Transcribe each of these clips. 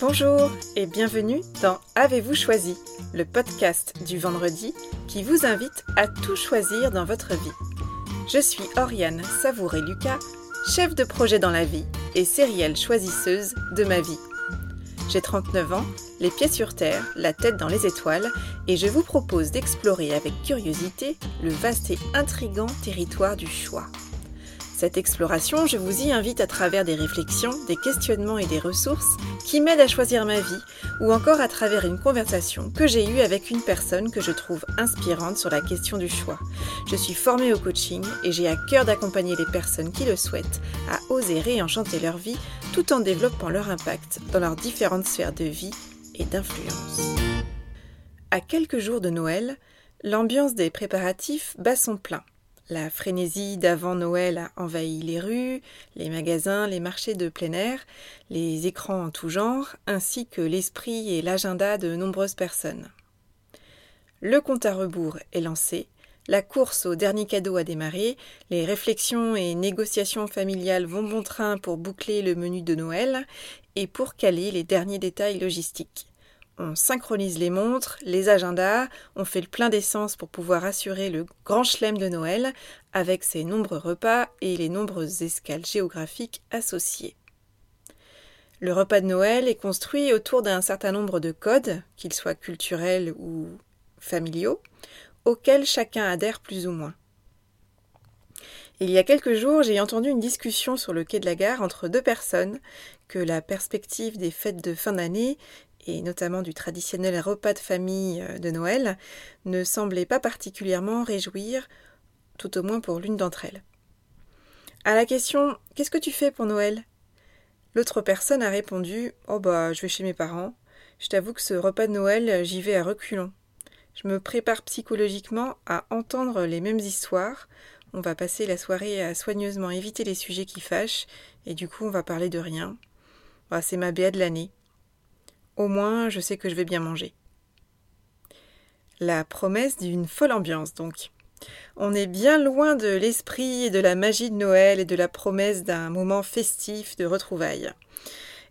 Bonjour et bienvenue dans Avez-vous choisi, le podcast du vendredi qui vous invite à tout choisir dans votre vie. Je suis Oriane Savouré-Lucas, chef de projet dans la vie et sérielle choisisseuse de ma vie. J'ai 39 ans, les pieds sur terre, la tête dans les étoiles, et je vous propose d'explorer avec curiosité le vaste et intrigant territoire du choix. Cette exploration, je vous y invite à travers des réflexions, des questionnements et des ressources qui m'aident à choisir ma vie, ou encore à travers une conversation que j'ai eue avec une personne que je trouve inspirante sur la question du choix. Je suis formée au coaching et j'ai à cœur d'accompagner les personnes qui le souhaitent à oser réenchanter leur vie tout en développant leur impact dans leurs différentes sphères de vie et d'influence. À quelques jours de Noël, l'ambiance des préparatifs bat son plein. La frénésie d'avant Noël a envahi les rues, les magasins, les marchés de plein air, les écrans en tout genre, ainsi que l'esprit et l'agenda de nombreuses personnes. Le compte à rebours est lancé, la course au dernier cadeau a démarré, les réflexions et négociations familiales vont bon train pour boucler le menu de Noël et pour caler les derniers détails logistiques. On synchronise les montres, les agendas, on fait le plein d'essence pour pouvoir assurer le grand chelem de Noël avec ses nombreux repas et les nombreuses escales géographiques associées. Le repas de Noël est construit autour d'un certain nombre de codes, qu'ils soient culturels ou familiaux, auxquels chacun adhère plus ou moins. Il y a quelques jours, j'ai entendu une discussion sur le quai de la gare entre deux personnes que la perspective des fêtes de fin d'année et notamment du traditionnel repas de famille euh, de Noël, ne semblait pas particulièrement réjouir, tout au moins pour l'une d'entre elles. À la question Qu'est-ce que tu fais pour Noël? L'autre personne a répondu Oh bah, je vais chez mes parents. Je t'avoue que ce repas de Noël, j'y vais à reculons. Je me prépare psychologiquement à entendre les mêmes histoires. On va passer la soirée à soigneusement éviter les sujets qui fâchent, et du coup on va parler de rien. Bah, c'est ma béa de l'année. Au moins, je sais que je vais bien manger. La promesse d'une folle ambiance, donc. On est bien loin de l'esprit et de la magie de Noël et de la promesse d'un moment festif de retrouvailles.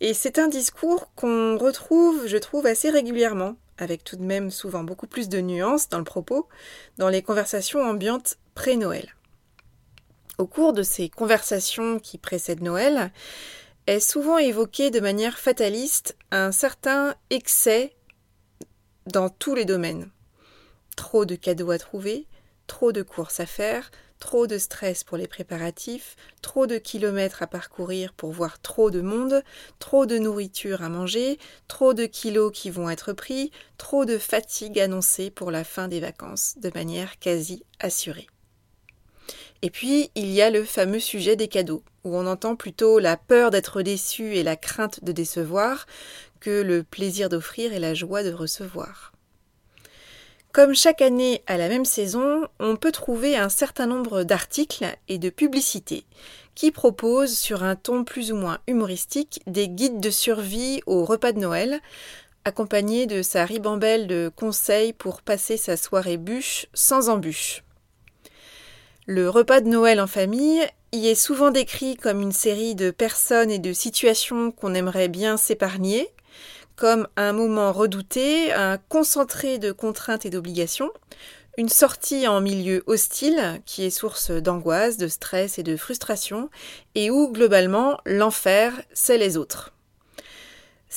Et c'est un discours qu'on retrouve, je trouve, assez régulièrement, avec tout de même souvent beaucoup plus de nuances dans le propos, dans les conversations ambiantes pré-Noël. Au cours de ces conversations qui précèdent Noël, est souvent évoqué de manière fataliste un certain excès dans tous les domaines. Trop de cadeaux à trouver, trop de courses à faire, trop de stress pour les préparatifs, trop de kilomètres à parcourir pour voir trop de monde, trop de nourriture à manger, trop de kilos qui vont être pris, trop de fatigue annoncée pour la fin des vacances, de manière quasi assurée. Et puis, il y a le fameux sujet des cadeaux, où on entend plutôt la peur d'être déçu et la crainte de décevoir que le plaisir d'offrir et la joie de recevoir. Comme chaque année à la même saison, on peut trouver un certain nombre d'articles et de publicités qui proposent, sur un ton plus ou moins humoristique, des guides de survie au repas de Noël, accompagnés de sa ribambelle de conseils pour passer sa soirée bûche sans embûche. Le repas de Noël en famille y est souvent décrit comme une série de personnes et de situations qu'on aimerait bien s'épargner, comme un moment redouté, un concentré de contraintes et d'obligations, une sortie en milieu hostile qui est source d'angoisse, de stress et de frustration, et où globalement l'enfer, c'est les autres.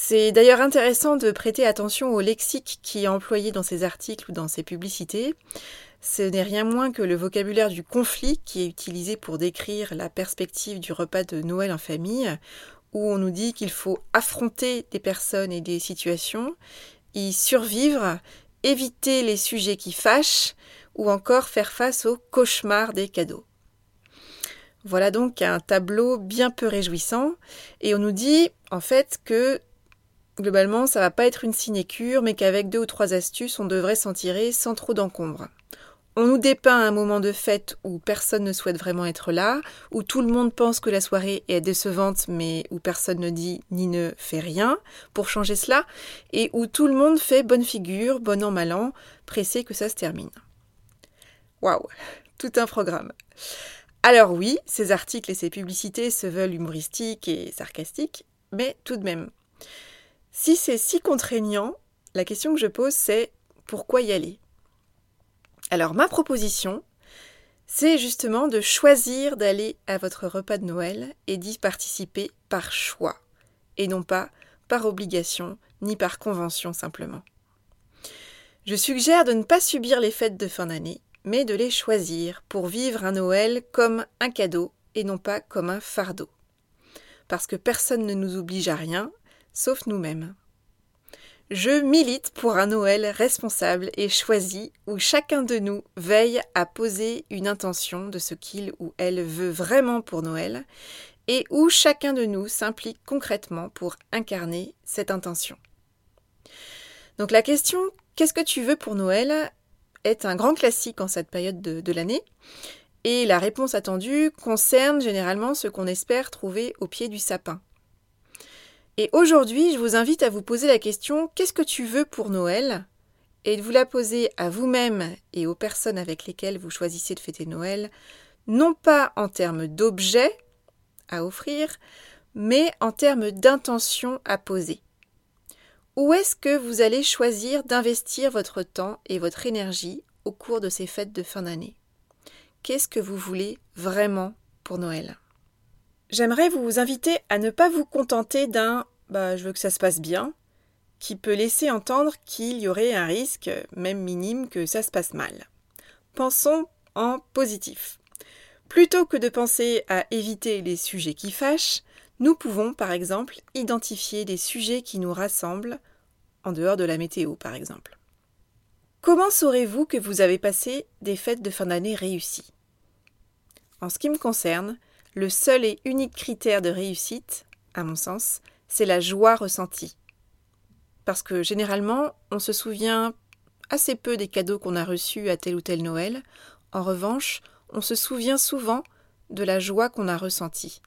C'est d'ailleurs intéressant de prêter attention au lexique qui est employé dans ces articles ou dans ces publicités. Ce n'est rien moins que le vocabulaire du conflit qui est utilisé pour décrire la perspective du repas de Noël en famille, où on nous dit qu'il faut affronter des personnes et des situations, y survivre, éviter les sujets qui fâchent, ou encore faire face au cauchemar des cadeaux. Voilà donc un tableau bien peu réjouissant, et on nous dit en fait que globalement ça va pas être une sinécure, mais qu'avec deux ou trois astuces on devrait s'en tirer sans trop d'encombre. On nous dépeint un moment de fête où personne ne souhaite vraiment être là, où tout le monde pense que la soirée est décevante mais où personne ne dit ni ne fait rien pour changer cela, et où tout le monde fait bonne figure, bon an mal an, pressé que ça se termine. Waouh, tout un programme. Alors oui, ces articles et ces publicités se veulent humoristiques et sarcastiques, mais tout de même. Si c'est si contraignant, la question que je pose c'est pourquoi y aller? Alors ma proposition, c'est justement de choisir d'aller à votre repas de Noël et d'y participer par choix, et non pas par obligation ni par convention simplement. Je suggère de ne pas subir les fêtes de fin d'année, mais de les choisir pour vivre un Noël comme un cadeau et non pas comme un fardeau. Parce que personne ne nous oblige à rien, sauf nous-mêmes. Je milite pour un Noël responsable et choisi où chacun de nous veille à poser une intention de ce qu'il ou elle veut vraiment pour Noël et où chacun de nous s'implique concrètement pour incarner cette intention. Donc la question Qu'est-ce que tu veux pour Noël est un grand classique en cette période de, l'année et la réponse attendue concerne généralement ce qu'on espère trouver au pied du sapin. Et aujourd'hui, je vous invite à vous poser la question Qu'est-ce que tu veux pour Noël? Et de vous la poser à vous-même et aux personnes avec lesquelles vous choisissez de fêter Noël, non pas en termes d'objets à offrir, mais en termes d'intention à poser. Où est-ce que vous allez choisir d'investir votre temps et votre énergie au cours de ces fêtes de fin d'année? Qu'est-ce que vous voulez vraiment pour Noël? J'aimerais vous inviter à ne pas vous contenter d'un bah, je veux que ça se passe bien, qui peut laisser entendre qu'il y aurait un risque, même minime, que ça se passe mal. Pensons en positif. Plutôt que de penser à éviter les sujets qui fâchent, nous pouvons par exemple identifier des sujets qui nous rassemblent, en dehors de la météo par exemple. Comment saurez-vous que vous avez passé des fêtes de fin d'année réussies? En ce qui me concerne, le seul et unique critère de réussite, à mon sens, c'est la joie ressentie. Parce que généralement, on se souvient assez peu des cadeaux qu'on a reçus à tel ou tel Noël. En revanche, on se souvient souvent de la joie qu'on a ressentie.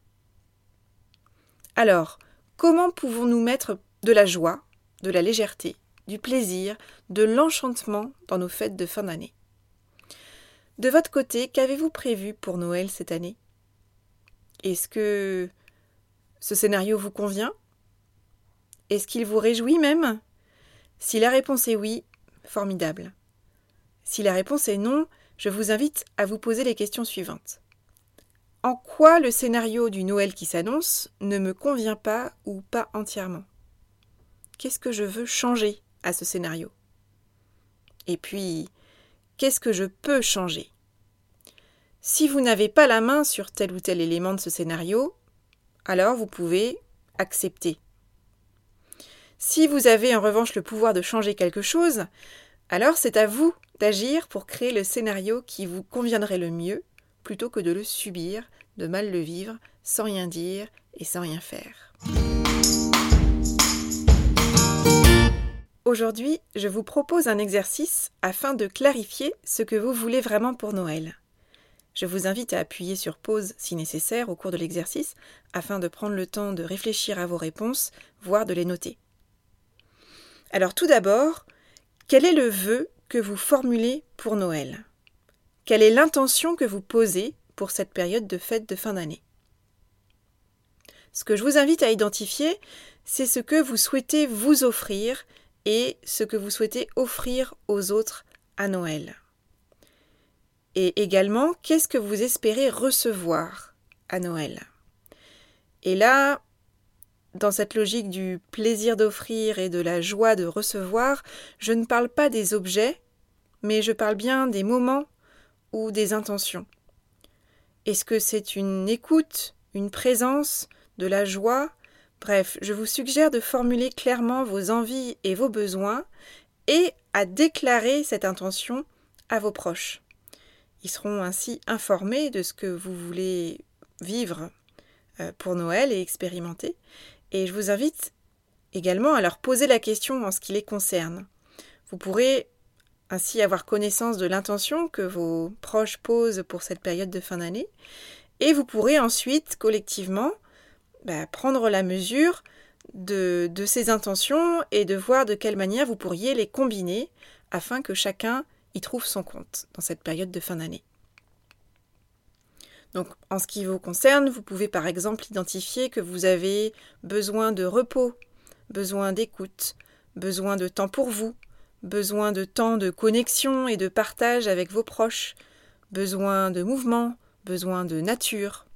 Alors, comment pouvons-nous mettre de la joie, de la légèreté, du plaisir, de l'enchantement dans nos fêtes de fin d'année? De votre côté, qu'avez-vous prévu pour Noël cette année? Est-ce que ce scénario vous convient? Est-ce qu'il vous réjouit même? Si la réponse est oui, formidable. Si la réponse est non, je vous invite à vous poser les questions suivantes. En quoi le scénario du Noël qui s'annonce ne me convient pas ou pas entièrement? Qu'est-ce que je veux changer à ce scénario? Et puis, qu'est-ce que je peux changer? Si vous n'avez pas la main sur tel ou tel élément de ce scénario, alors vous pouvez accepter. Si vous avez en revanche le pouvoir de changer quelque chose, alors c'est à vous d'agir pour créer le scénario qui vous conviendrait le mieux, plutôt que de le subir, de mal le vivre, sans rien dire et sans rien faire. Aujourd'hui, je vous propose un exercice afin de clarifier ce que vous voulez vraiment pour Noël. Je vous invite à appuyer sur pause si nécessaire au cours de l'exercice afin de prendre le temps de réfléchir à vos réponses, voire de les noter. Alors tout d'abord, quel est le vœu que vous formulez pour Noël? Quelle est l'intention que vous posez pour cette période de fête de fin d'année? Ce que je vous invite à identifier, c'est ce que vous souhaitez vous offrir et ce que vous souhaitez offrir aux autres à Noël. Et également, qu'est-ce que vous espérez recevoir à Noël? Et là, dans cette logique du plaisir d'offrir et de la joie de recevoir, je ne parle pas des objets, mais je parle bien des moments ou des intentions. Est-ce que c'est une écoute, une présence, de la joie? Bref, je vous suggère de formuler clairement vos envies et vos besoins et à déclarer cette intention à vos proches. Ils seront ainsi informés de ce que vous voulez vivre euh, pour Noël et expérimenter. Et je vous invite également à leur poser la question en ce qui les concerne. Vous pourrez ainsi avoir connaissance de l'intention que vos proches posent pour cette période de fin d'année. Et vous pourrez ensuite, collectivement, bah, prendre la mesure de, de ces intentions et de voir de quelle manière vous pourriez les combiner afin que chacun trouve son compte dans cette période de fin d'année. Donc, en ce qui vous concerne, vous pouvez par exemple identifier que vous avez besoin de repos, besoin d'écoute, besoin de temps pour vous, besoin de temps de connexion et de partage avec vos proches, besoin de mouvement, besoin de nature.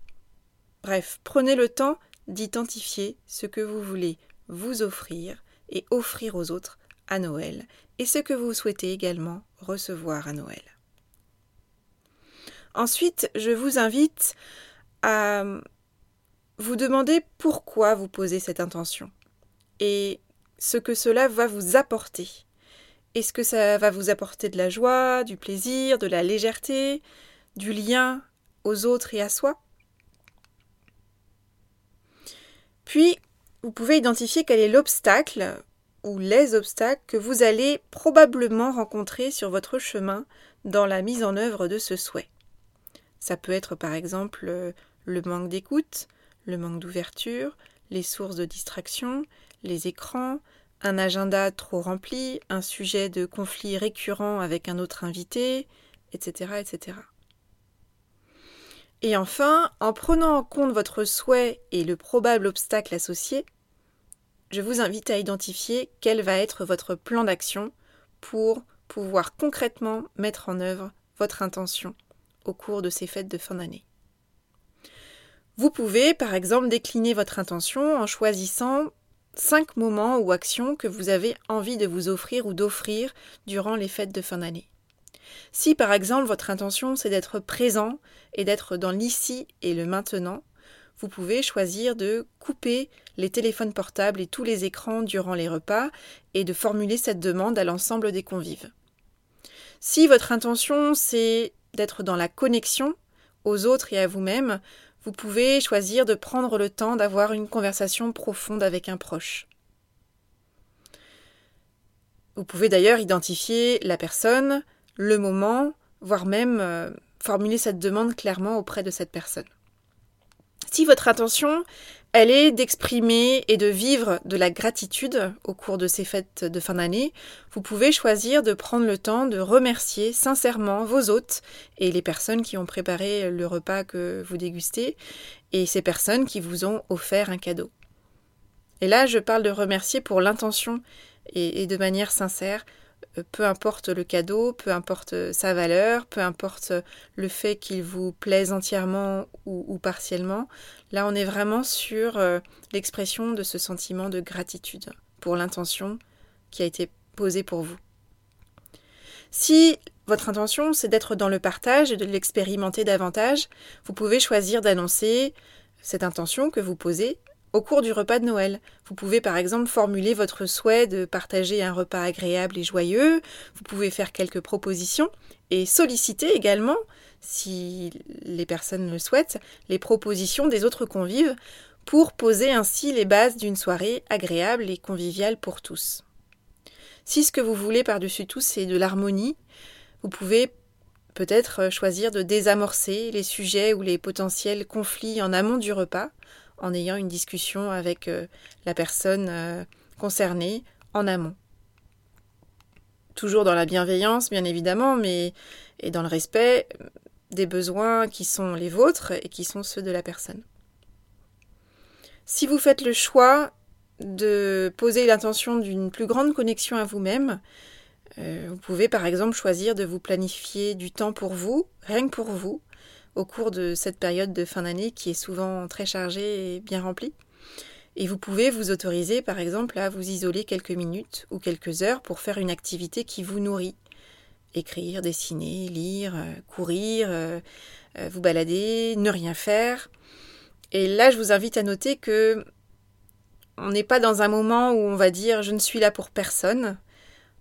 Bref, prenez le temps d'identifier ce que vous voulez vous offrir et offrir aux autres à Noël et ce que vous souhaitez également recevoir à Noël. Ensuite, je vous invite à vous demander pourquoi vous posez cette intention et ce que cela va vous apporter. Est-ce que ça va vous apporter de la joie, du plaisir, de la légèreté, du lien aux autres et à soi? Puis, vous pouvez identifier quel est l'obstacle ou les obstacles que vous allez probablement rencontrer sur votre chemin dans la mise en œuvre de ce souhait. Ça peut être par exemple euh, le manque d'écoute, le manque d'ouverture, les sources de distraction, les écrans, un agenda trop rempli, un sujet de conflit récurrent avec un autre invité, etc., etc. Et enfin, en prenant en compte votre souhait et le probable obstacle associé, je vous invite à identifier quel va être votre plan d'action pour pouvoir concrètement mettre en œuvre votre intention au cours de ces fêtes de fin d'année. Vous pouvez, par exemple, décliner votre intention en choisissant cinq moments ou actions que vous avez envie de vous offrir ou d'offrir durant les fêtes de fin d'année. Si par exemple votre intention c'est d'être présent et d'être dans l'ici et le maintenant, vous pouvez choisir de couper les téléphones portables et tous les écrans durant les repas et de formuler cette demande à l'ensemble des convives. Si votre intention c'est d'être dans la connexion aux autres et à vous-même, vous pouvez choisir de prendre le temps d'avoir une conversation profonde avec un proche. Vous pouvez d'ailleurs identifier la personne, le moment, voire même euh, formuler cette demande clairement auprès de cette personne. Si votre intention, elle est d'exprimer et de vivre de la gratitude au cours de ces fêtes de fin d'année, vous pouvez choisir de prendre le temps de remercier sincèrement vos hôtes et les personnes qui ont préparé le repas que vous dégustez et ces personnes qui vous ont offert un cadeau. Et là, je parle de remercier pour l'intention et, de manière sincère, peu importe le cadeau, peu importe euh, sa valeur, peu importe euh, le fait qu'il vous plaise entièrement ou, partiellement. Là, on est vraiment sur l'expression de ce sentiment de gratitude pour l'intention qui a été posée pour vous. Si votre intention, c'est d'être dans le partage et de l'expérimenter davantage, vous pouvez choisir d'annoncer cette intention que vous posez au cours du repas de Noël. Vous pouvez par exemple formuler votre souhait de partager un repas agréable et joyeux, vous pouvez faire quelques propositions et solliciter également, si les personnes le souhaitent, les propositions des autres convives pour poser ainsi les bases d'une soirée agréable et conviviale pour tous. Si ce que vous voulez par-dessus tout c'est de l'harmonie, vous pouvez peut-être choisir de désamorcer les sujets ou les potentiels conflits en amont du repas en ayant une discussion avec euh, la personne euh, concernée en amont. Toujours dans la bienveillance, bien évidemment, mais et dans le respect des besoins qui sont les vôtres et qui sont ceux de la personne. Si vous faites le choix de poser l'intention d'une plus grande connexion à vous-même, euh, vous pouvez par exemple choisir de vous planifier du temps pour vous, rien que pour vous, au cours de cette période de fin d'année qui est souvent très chargée et bien remplie. Et vous pouvez vous autoriser par exemple à vous isoler quelques minutes ou quelques heures pour faire une activité qui vous nourrit. Écrire, dessiner, lire, euh, courir, euh, euh, vous balader, ne rien faire. Et là, je vous invite à noter que on n'est pas dans un moment où on va dire je ne suis là pour personne,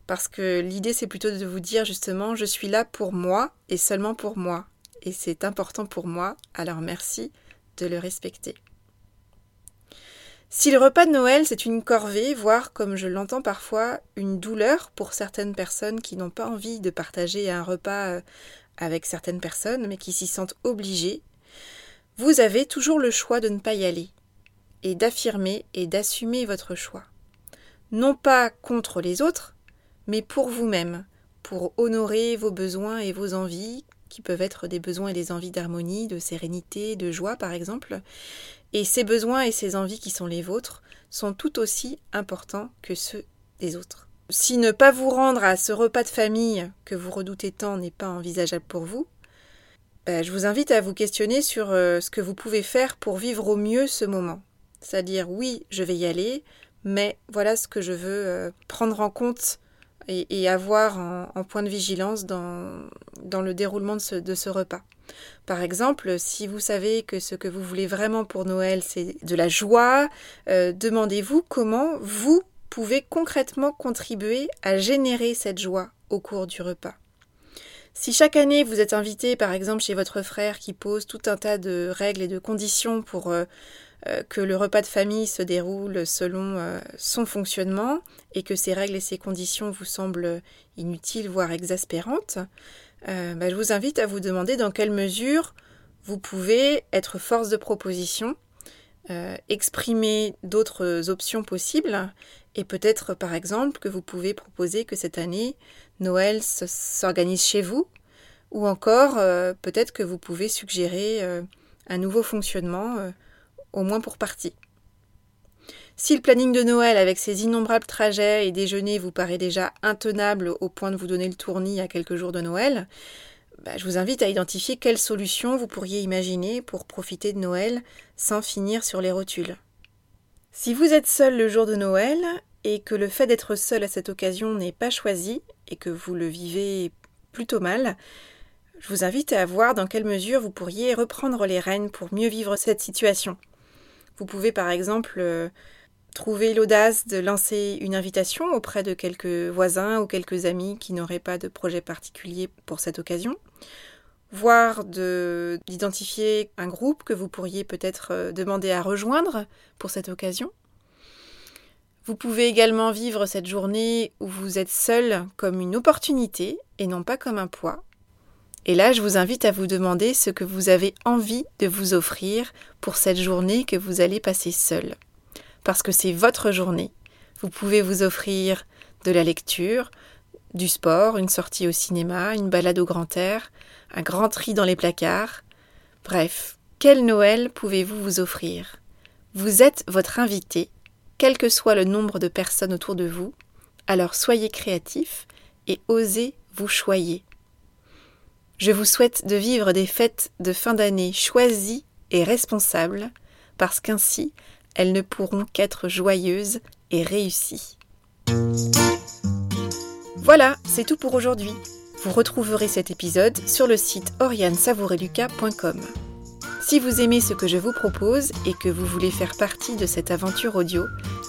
parce que l'idée c'est plutôt de vous dire justement je suis là pour moi et seulement pour moi et c'est important pour moi, alors merci de le respecter. Si le repas de Noël c'est une corvée, voire comme je l'entends parfois, une douleur pour certaines personnes qui n'ont pas envie de partager un repas euh, avec certaines personnes, mais qui s'y sentent obligées, vous avez toujours le choix de ne pas y aller, et d'affirmer et d'assumer votre choix. Non pas contre les autres, mais pour vous-même, pour honorer vos besoins et vos envies, qui peuvent être des besoins et des envies d'harmonie, de sérénité, de joie par exemple. Et ces besoins et ces envies qui sont les vôtres sont tout aussi importants que ceux des autres. Si ne pas vous rendre à ce repas de famille que vous redoutez tant n'est pas envisageable pour vous, ben, je vous invite à vous questionner sur euh, ce que vous pouvez faire pour vivre au mieux ce moment. C'est-à-dire oui, je vais y aller, mais voilà ce que je veux euh, prendre en compte et, avoir en, point de vigilance dans, le déroulement de ce, repas. Par exemple, si vous savez que ce que vous voulez vraiment pour Noël, c'est de la joie, euh, demandez-vous comment vous pouvez concrètement contribuer à générer cette joie au cours du repas. Si chaque année vous êtes invité par exemple chez votre frère qui pose tout un tas de règles et de conditions pour euh, que le repas de famille se déroule selon euh, son fonctionnement et que ces règles et ces conditions vous semblent inutiles, voire exaspérantes, euh, bah, je vous invite à vous demander dans quelle mesure vous pouvez être force de proposition, exprimer d'autres options possibles et peut-être par exemple que vous pouvez proposer que cette année Noël s'organise chez vous ou encore peut-être que vous pouvez suggérer un nouveau fonctionnement au moins pour partie. Si le planning de Noël avec ses innombrables trajets et déjeuners vous paraît déjà intenable au point de vous donner le tournis à quelques jours de Noël, bah, je vous invite à identifier quelles solutions vous pourriez imaginer pour profiter de Noël sans finir sur les rotules. Si vous êtes seul le jour de Noël et que le fait d'être seul à cette occasion n'est pas choisi et que vous le vivez plutôt mal, je vous invite à voir dans quelle mesure vous pourriez reprendre les rênes pour mieux vivre cette situation. Vous pouvez par exemple euh, trouver l'audace de lancer une invitation auprès de quelques voisins ou quelques amis qui n'auraient pas de projet particulier pour cette occasion, voire d'identifier un groupe que vous pourriez peut-être euh, demander à rejoindre pour cette occasion. Vous pouvez également vivre cette journée où vous êtes seul comme une opportunité et non pas comme un poids. Et là, je vous invite à vous demander ce que vous avez envie de vous offrir pour cette journée que vous allez passer seul. Parce que c'est votre journée. Vous pouvez vous offrir de la lecture, du sport, une sortie au cinéma, une balade au grand air, un grand tri dans les placards. Bref, quel Noël pouvez-vous vous offrir? Vous êtes votre invité, quel que soit le nombre de personnes autour de vous, alors soyez créatif et osez vous choyer. Je vous souhaite de vivre des fêtes de fin d'année choisies et responsables, parce qu'ainsi elles ne pourront qu'être joyeuses et réussies. Voilà, c'est tout pour aujourd'hui. Vous retrouverez cet épisode sur le site oriansavoureluca.com. Si vous aimez ce que je vous propose et que vous voulez faire partie de cette aventure audio,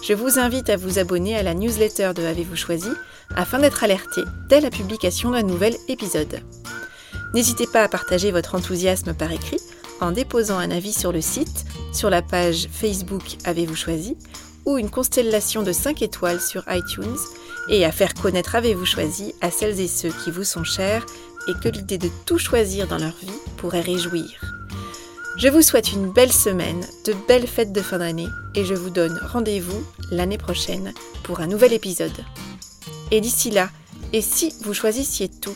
je vous invite à vous abonner à la newsletter de Avez-vous choisi afin d'être alerté dès la publication d'un nouvel épisode. N'hésitez pas à partager votre enthousiasme par écrit en déposant un avis sur le site, sur la page Facebook Avez-vous choisi ou une constellation de 5 étoiles sur iTunes et à faire connaître Avez-vous choisi à celles et ceux qui vous sont chers et que l'idée de tout choisir dans leur vie pourrait réjouir. Je vous souhaite une belle semaine, de belles fêtes de fin d'année et je vous donne rendez-vous l'année prochaine pour un nouvel épisode. Et d'ici là, et si vous choisissiez tout?